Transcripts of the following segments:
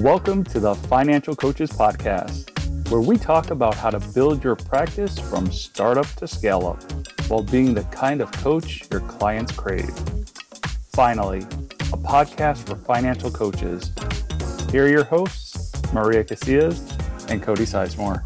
Welcome to the Financial Coaches Podcast, where we talk about how to build your practice from startup to scale up while being the kind of coach your clients crave. Finally, a podcast for financial coaches. Here are your hosts, Maria Casillas and Cody Sizemore.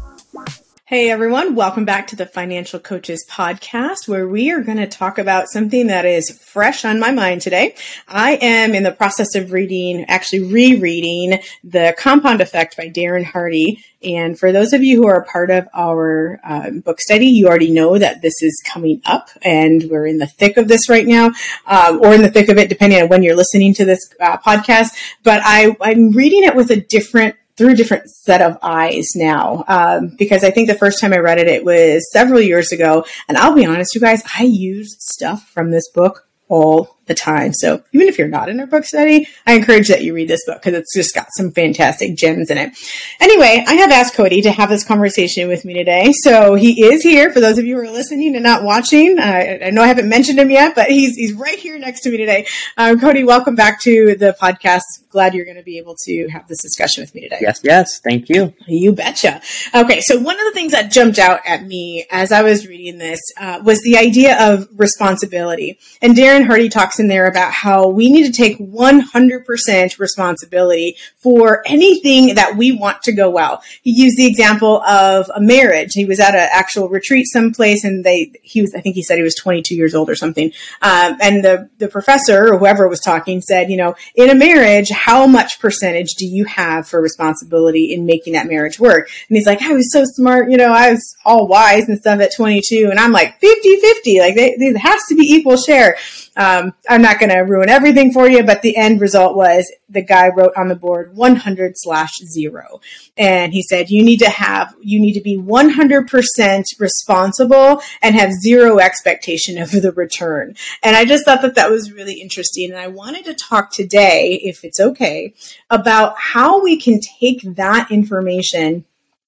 Hey everyone, welcome back to the Financial Coaches Podcast, where we are going to talk about something that is fresh on my mind today. I am in the process of reading, actually rereading The Compound Effect by Darren Hardy. And for those of you who are part of our um, book study, you already know that this is coming up and we're in the thick of this right now, um, or in the thick of it, depending on when you're listening to this uh, podcast. But I, I'm reading it with a different through a different set of eyes now um, because I think the first time I read it, it was several years ago. And I'll be honest, you guys, I use stuff from this book all the time. So even if you're not in a book study, I encourage that you read this book because it's just got some fantastic gems in it. Anyway, I have asked Cody to have this conversation with me today. So he is here for those of you who are listening and not watching. Uh, I know I haven't mentioned him yet, but he's, he's right here next to me today. Um, Cody, welcome back to the podcast. Glad you're going to be able to have this discussion with me today. Yes, yes. Thank you. You betcha. Okay. So one of the things that jumped out at me as I was reading this uh, was the idea of responsibility. And Darren Hardy talks in there about how we need to take 100% responsibility for anything that we want to go well. He used the example of a marriage. He was at an actual retreat someplace and they, he was, I think he said he was 22 years old or something. Um, and the, the professor or whoever was talking said, you know, in a marriage, how much percentage do you have for responsibility in making that marriage work? And he's like, I was so smart. You know, I was all wise and stuff at 22. And I'm like 50 50. Like they, it has to be equal share. Um, I'm not going to ruin everything for you, but the end result was the guy wrote on the board 100 slash zero. And he said, you need to have, you need to be 100% responsible and have zero expectation of the return. And I just thought that that was really interesting. And I wanted to talk today, if it's okay, about how we can take that information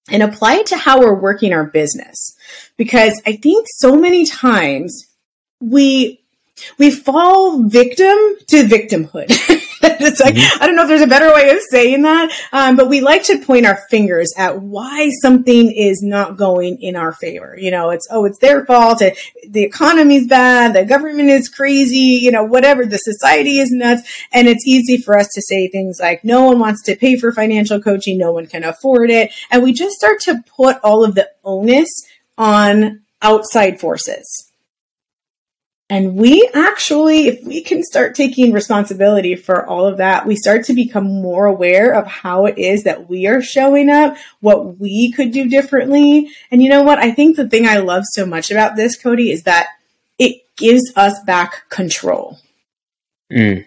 and apply it to how we're working our business. Because I think so many times we we fall victim to victimhood. it's like, mm-hmm. I don't know if there's a better way of saying that, um, but we like to point our fingers at why something is not going in our favor. You know, it's, oh, it's their fault. It, the economy's bad. The government is crazy. You know, whatever. The society is nuts. And it's easy for us to say things like, no one wants to pay for financial coaching. No one can afford it. And we just start to put all of the onus on outside forces and we actually, if we can start taking responsibility for all of that, we start to become more aware of how it is that we are showing up, what we could do differently. And you know what? I think the thing I love so much about this, Cody, is that it gives us back control. Mm.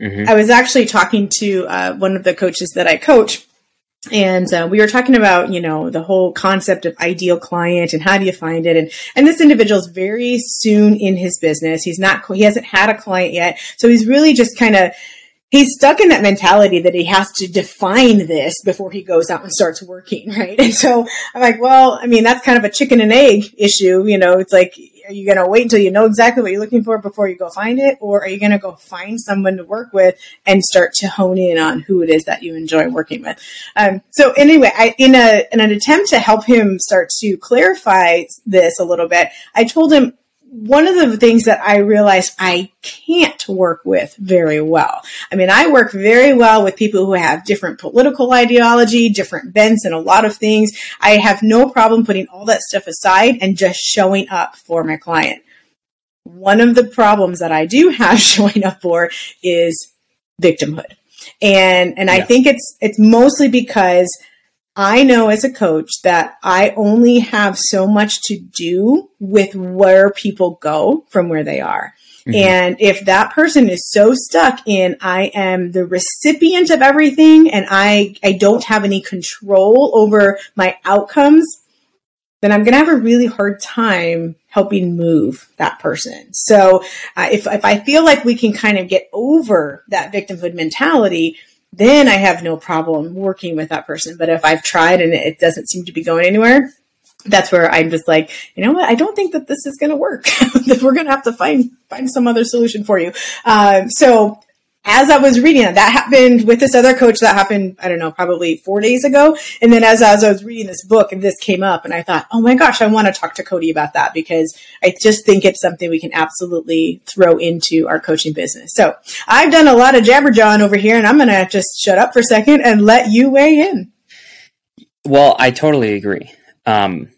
Mm-hmm. I was actually talking to uh, one of the coaches that I coach and uh, we were talking about you know the whole concept of ideal client and how do you find it? And and this individual is very soon in his business. He's not he hasn't had a client yet. So he's really just kind of he's stuck in that mentality that he has to define this before he goes out and starts working right? And so i'm like well i mean that's kind of a chicken and egg issue you know? It's like are you going to wait until you know exactly what you're looking for before you go find it? Or are you going to go find someone to work with and start to hone in on who it is that you enjoy working with? Um, so anyway, I, in a, in an attempt to help him start to clarify this a little bit, I told him, one of the things that I realized I can't work with very well. I mean, I work very well with people who have different political ideology, different bents and a lot of things. I have no problem putting all that stuff aside and just showing up for my client. One of the problems that I do have showing up for is victimhood. And, and yeah. I think it's, it's mostly because I know as a coach that I only have so much to do with where people go from where they are. Mm-hmm. And if that person is so stuck in, I am the recipient of everything and I, I don't have any control over my outcomes, then I'm going to have a really hard time helping move that person. So uh, if, if I feel like we can kind of get over that victimhood mentality, then I have no problem working with that person. But if I've tried and it doesn't seem to be going anywhere, that's where I'm just like, you know what? I don't think that this is going to work. We're going to have to find find some other solution for you. Um, so as I was reading it, that happened with this other coach. That happened, I don't know, probably four days ago. And then as, as I was reading this book this came up and I thought, oh my gosh, I want to talk to Cody about that because I just think it's something we can absolutely throw into our coaching business. So I've done a lot of jabberjawing over here and I'm going to just shut up for a second and let you weigh in. Well, I totally agree. Um,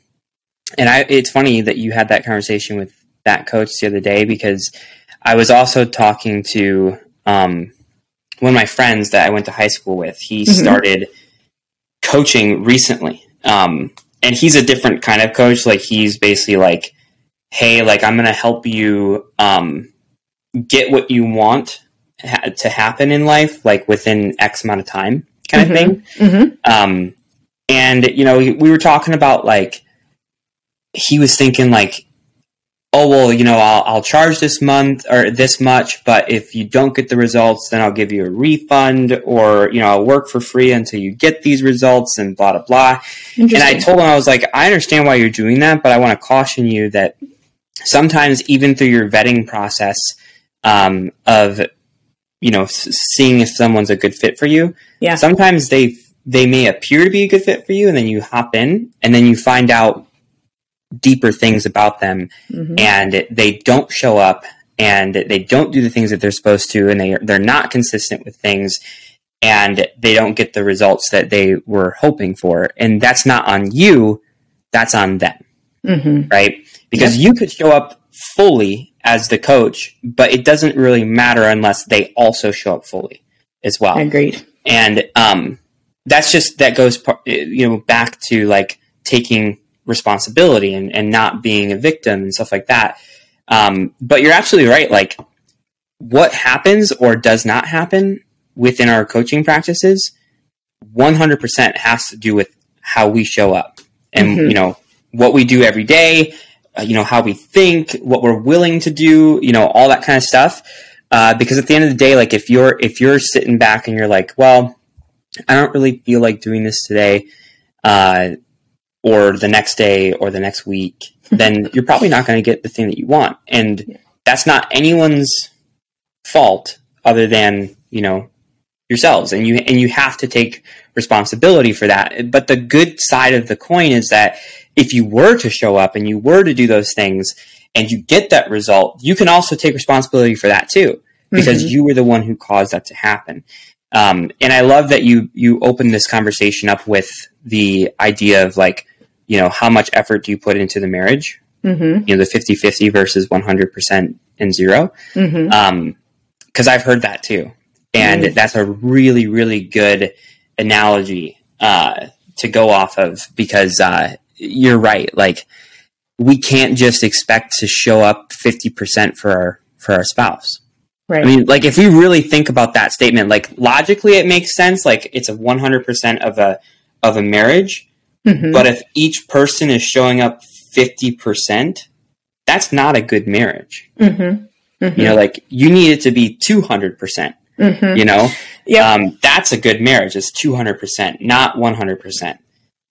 and I, it's funny that you had that conversation with that coach the other day because I was also talking to um, one of my friends that I went to high school with, he mm-hmm. started coaching recently. Um, and he's a different kind of coach. Like he's basically like, Hey, like I'm going to help you, um, get what you want ha- to happen in life, like within X amount of time kind mm-hmm. of thing. Mm-hmm. Um, and you know, we were talking about like, he was thinking like, oh well you know I'll, I'll charge this month or this much but if you don't get the results then i'll give you a refund or you know i'll work for free until you get these results and blah blah blah. And i told him i was like i understand why you're doing that but i want to caution you that sometimes even through your vetting process um, of you know seeing if someone's a good fit for you yeah. sometimes they they may appear to be a good fit for you and then you hop in and then you find out deeper things about them mm-hmm. and they don't show up and they don't do the things that they're supposed to and they they're not consistent with things and they don't get the results that they were hoping for and that's not on you that's on them mm-hmm. right because yep. you could show up fully as the coach but it doesn't really matter unless they also show up fully as well agreed and um that's just that goes you know back to like taking responsibility and, and not being a victim and stuff like that. Um, but you're absolutely right. Like what happens or does not happen within our coaching practices, 100% has to do with how we show up and, mm-hmm. you know, what we do every day, uh, you know, how we think, what we're willing to do, you know, all that kind of stuff. Uh, because at the end of the day, like if you're, if you're sitting back and you're like, well, I don't really feel like doing this today. Uh, or the next day or the next week, then you're probably not going to get the thing that you want. And yeah. that's not anyone's fault other than, you know, yourselves. And you and you have to take responsibility for that. But the good side of the coin is that if you were to show up and you were to do those things and you get that result, you can also take responsibility for that too, because mm-hmm. you were the one who caused that to happen. Um, and I love that you you opened this conversation up with the idea of like you know, how much effort do you put into the marriage? Mm-hmm. You know, the 50 50 versus 100% and 0 mm-hmm. Um, I've heard that too. And mm-hmm. that's a really, really good analogy, uh, to go off of because, uh, you're right. Like, we can't just expect to show up 50% for our, for our spouse. Right. I mean, like if we really think about that statement, like logically it makes sense. Like it's a 100% of a, of a marriage, Mm-hmm. But if each person is showing up 50%, that's not a good marriage. Mm-hmm. Mm-hmm. You know, like you need it to be 200%. Mm-hmm. You know, yeah, um, that's a good marriage. It's 200%, not 100%,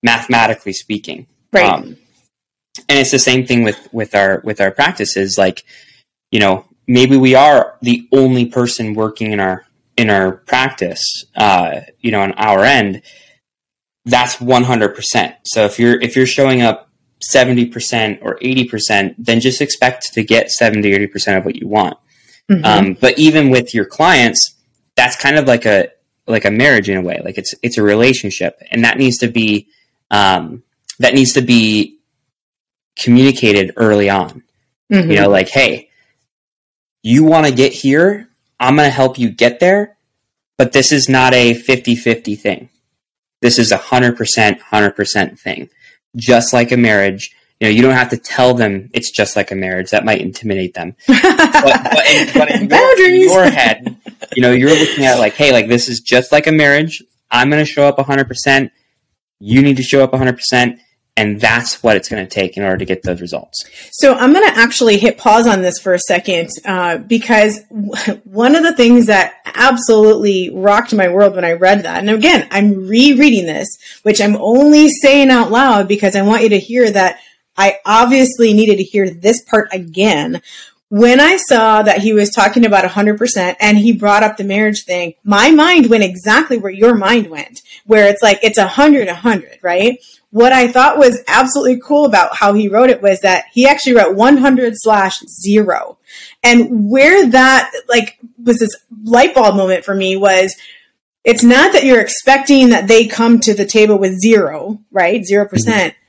mathematically speaking. Right. Um, and it's the same thing with, with our, with our practices. Like, you know, maybe we are the only person working in our, in our practice, uh, you know, on our end that's 100%. So if you're if you're showing up 70% or 80%, then just expect to get 70 80% of what you want. Mm-hmm. Um, but even with your clients, that's kind of like a like a marriage in a way. Like it's it's a relationship, and that needs to be um, that needs to be communicated early on. Mm-hmm. You know, like, hey, you want to get here, I'm going to help you get there, but this is not a 50-50 thing. This is a hundred percent, hundred percent thing. Just like a marriage, you know, you don't have to tell them it's just like a marriage. That might intimidate them. but, but, in, but in, your, in your head, you know, you're looking at like, hey, like this is just like a marriage. I'm going to show up 100%. You need to show up 100% and that's what it's going to take in order to get those results. So I'm going to actually hit pause on this for a second uh, because one of the things that absolutely rocked my world when I read that, and again, I'm rereading this, which I'm only saying out loud because I want you to hear that I obviously needed to hear this part again, when I saw that he was talking about 100% and he brought up the marriage thing, my mind went exactly where your mind went, where it's like it's 100, 100, right? What I thought was absolutely cool about how he wrote it was that he actually wrote 100 slash zero. And where that like was this light bulb moment for me was it's not that you're expecting that they come to the table with zero, right? 0%. percent mm-hmm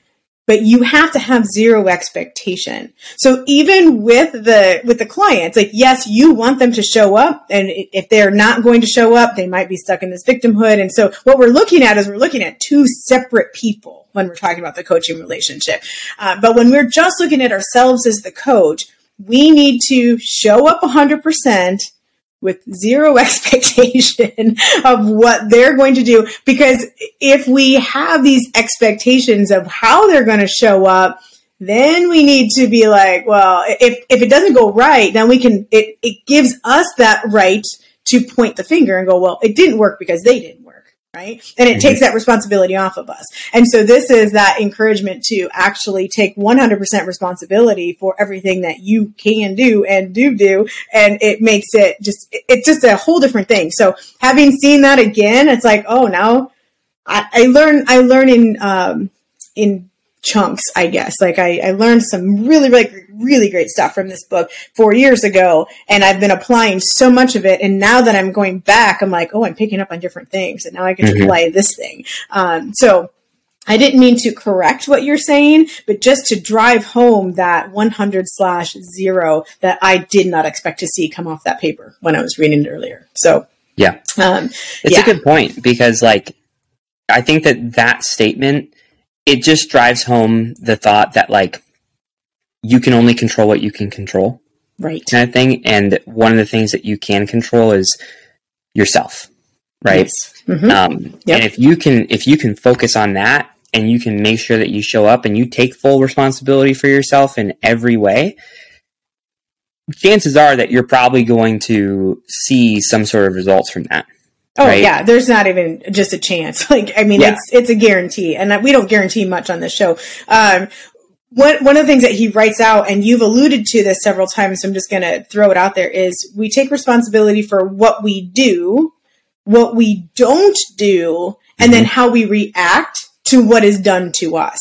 but you have to have zero expectation. So even with the with the clients, like yes, you want them to show up, and if they're not going to show up, they might be stuck in this victimhood. And so what we're looking at is we're looking at two separate people when we're talking about the coaching relationship. Uh, but when we're just looking at ourselves as the coach, we need to show up 100 percent with zero expectation of what they're going to do. Because if we have these expectations of how they're going to show up, then we need to be like, well, if, if it doesn't go right, then we can, it, it gives us that right to point the finger and go, well, it didn't work because they didn't right? And it mm-hmm. takes that responsibility off of us. And so this is that encouragement to actually take 100% responsibility for everything that you can do and do do. And it makes it just, it's just a whole different thing. So having seen that again, it's like, oh, now I, I learn, I learn in, um, in chunks, I guess. Like I, I learned some really, really, really great stuff from this book four years ago, and I've been applying so much of it. And now that I'm going back, I'm like, oh, I'm picking up on different things, and now I can mm-hmm. apply this thing. Um, so I didn't mean to correct what you're saying, but just to drive home that 100 slash zero that I did not expect to see come off that paper when I was reading it earlier. So yeah, um, it's yeah. a good point because like I think that that statement it just drives home the thought that like you can only control what you can control. Right. Kind of thing. And one of the things that you can control is yourself. Right. Yes. Mm-hmm. Um, yep. and if you can if you can focus on that and you can make sure that you show up and you take full responsibility for yourself in every way, chances are that you're probably going to see some sort of results from that. Oh right? yeah, there's not even just a chance. Like I mean, yeah. it's it's a guarantee, and we don't guarantee much on this show. Um, one one of the things that he writes out, and you've alluded to this several times, so I'm just going to throw it out there: is we take responsibility for what we do, what we don't do, and mm-hmm. then how we react to what is done to us.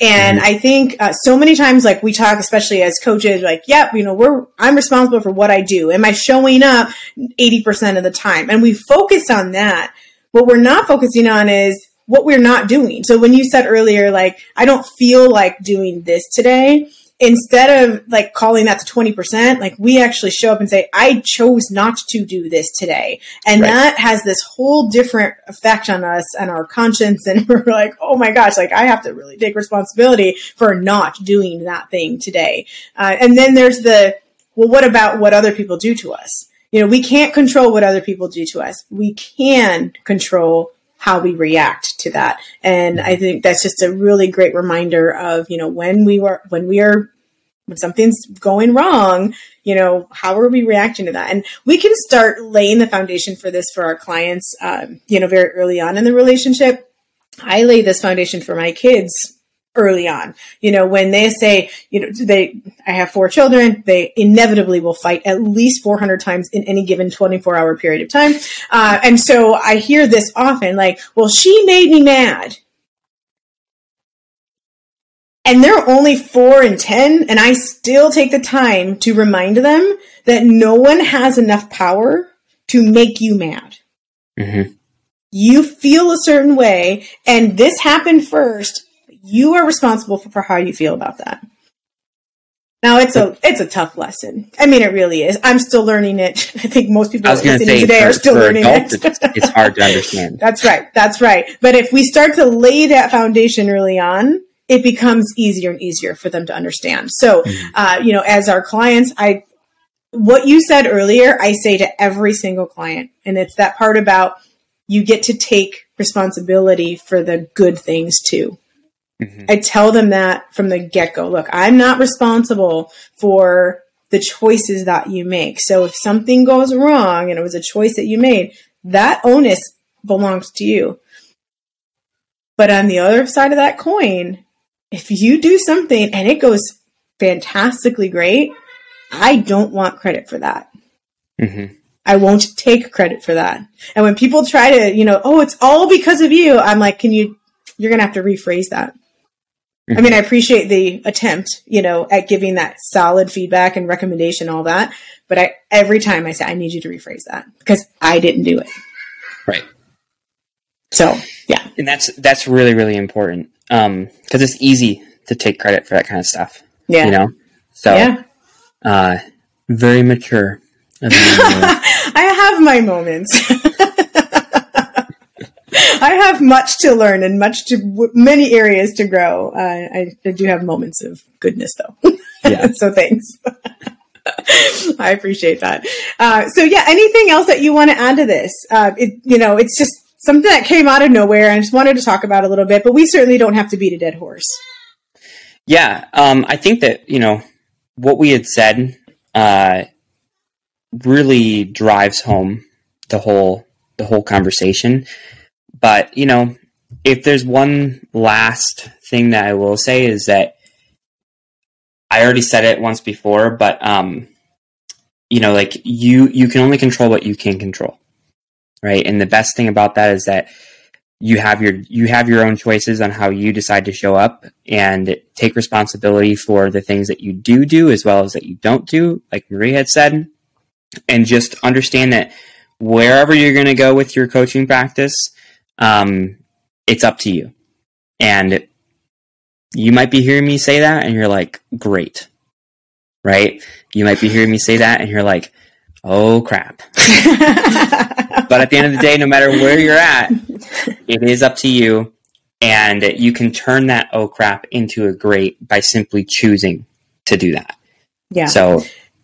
And mm-hmm. I think uh, so many times, like we talk, especially as coaches, like, yep, you know, we're, I'm responsible for what I do. Am I showing up 80% of the time? And we focus on that. What we're not focusing on is what we're not doing. So when you said earlier, like, I don't feel like doing this today, instead of like calling that to 20%, like we actually show up and say, I chose not to do this today. And right. that has this whole different effect on us and our conscience. And we're like, oh my gosh, like I have to really take responsibility for not doing that thing today. Uh, and then there's the, well, what about what other people do to us? You know, we can't control what other people do to us. We can control how we react to that. And I think that's just a really great reminder of, you know, when we were, when we are, when something's going wrong, you know, how are we reacting to that? And we can start laying the foundation for this for our clients, um, you know, very early on in the relationship. I lay this foundation for my kids early on. You know, when they say, you know, they, I have four children, they inevitably will fight at least 400 times in any given 24 hour period of time. Uh, and so I hear this often like, well, she made me mad. And they're only four and 10, and I still take the time to remind them that no one has enough power to make you mad. Mm-hmm. You feel a certain way, and this happened first you are responsible for, for how you feel about that. Now it's a it's a tough lesson. I mean, it really is. I'm still learning it. I think most people listening say, today for, are still learning adults, it. it's, it's hard to understand. That's right. That's right. But if we start to lay that foundation early on, it becomes easier and easier for them to understand. So, mm-hmm. uh, you know, as our clients, I what you said earlier, I say to every single client, and it's that part about you get to take responsibility for the good things too. Mm-hmm. I tell them that from the get go. Look, I'm not responsible for the choices that you make. So if something goes wrong and it was a choice that you made, that onus belongs to you. But on the other side of that coin, if you do something and it goes fantastically great, I don't want credit for that. Mm-hmm. I won't take credit for that. And when people try to, you know, oh, it's all because of you, I'm like, can you, you're going to have to rephrase that. Mm-hmm. I mean, I appreciate the attempt, you know, at giving that solid feedback and recommendation, all that. But I, every time I say, I need you to rephrase that because I didn't do it. Right. So, yeah. And that's, that's really, really important. Um, cause it's easy to take credit for that kind of stuff. Yeah. You know? So, yeah. uh, very mature. I have my moments. I have much to learn and much to many areas to grow. Uh, I, I, do have moments of goodness, though. Yeah. so thanks. I appreciate that. Uh, so yeah, anything else that you want to add to this? Uh, it, you know, it's just something that came out of nowhere. I just wanted to talk about a little bit, but we certainly don't have to beat a dead horse. Yeah, um, I think that you know what we had said uh, really drives home the whole the whole conversation. But you know, if there's one last thing that I will say is that I already said it once before, but um, you know, like you you can only control what you can control, right? And the best thing about that is that you have your you have your own choices on how you decide to show up and take responsibility for the things that you do do as well as that you don't do like Maria had said and just understand that wherever you're going to go with your coaching practice, um, it's up to you. And you might be hearing me say that and you're like, great. Right? You might be hearing me say that and you're like, oh crap. but at the end of the day, no matter where you're at, it is up to you. And you can turn that oh crap into a great by simply choosing to do that. Yeah. So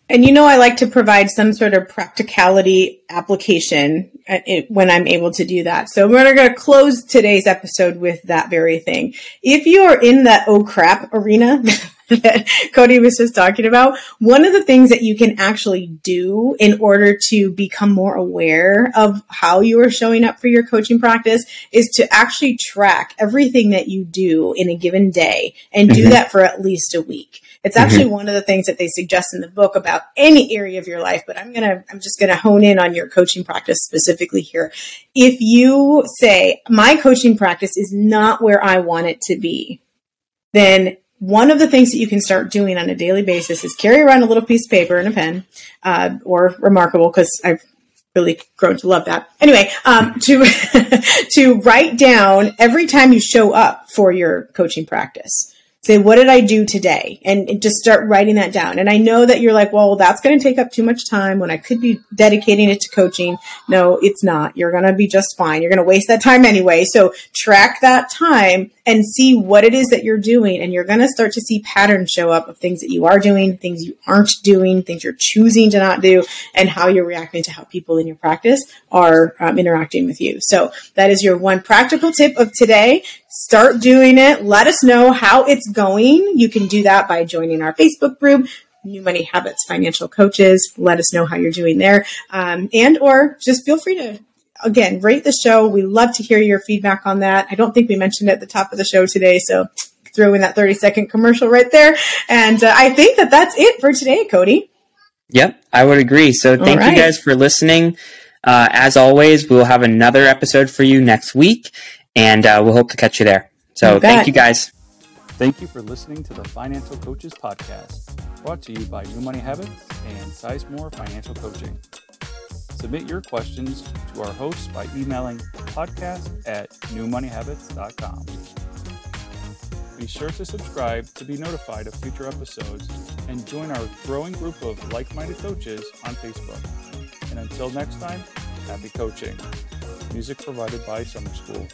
and you know, I like to provide some sort of practicality application uh, when I'm able to do that. So we're going to close today's episode with that very thing. If you are in that oh crap arena that Cody was just talking about, one of the things that you can actually do in order to become more aware of how you are showing up for your coaching practice is to actually track everything that you do in a given day and do mm-hmm. that for at least a week. It's actually mm-hmm. one of the things that they suggest in the book about any area of your life, but I'm going to, I'm just going to hone in on your coaching practice specifically here. If you say, my coaching practice is not where I want it to be, then one of the things that you can start doing on a daily basis is carry around a little piece of paper and a pen, uh, or reMarkable because I've really grown to love that. Anyway, um, to to write down every time you show up for your coaching practice say, what did I do today? And just start writing that down. And I know that you're like, well, that's going to take up too much time when I could be dedicating it to coaching. No, it's not. You're going to be just fine. You're going to waste that time anyway. So track that time and see what it is that you're doing. And you're going to start to see patterns show up of things that you are doing, things you aren't doing, things you're choosing to not do, and how you're reacting to how people in your practice are um, interacting with you. So that is your one practical tip of today. Start doing it. Let us know how it's going. You can do that by joining our Facebook group, New Money Habits Financial Coaches. Let us know how you're doing there. Um, and or just feel free to again, rate the show. We love to hear your feedback on that. I don't think we mentioned it at the top of the show today, so throw in that 30 second commercial right there. And uh, I think that that's it for today, Cody. Yep, I would agree. So thank right. you guys for listening. Uh, as always, we'll have another episode for you next week, and uh, we'll hope to catch you there. So you thank you guys. Thank you for listening to the Financial Coaches Podcast, brought to you by New Money Habits and Sizemore Financial Coaching. Submit your questions to our hosts by emailing podcast at newmoneyhabits.com. Be sure to subscribe to be notified of future episodes and join our growing group of like minded coaches on Facebook. And until next time, happy coaching. Music provided by Summer School.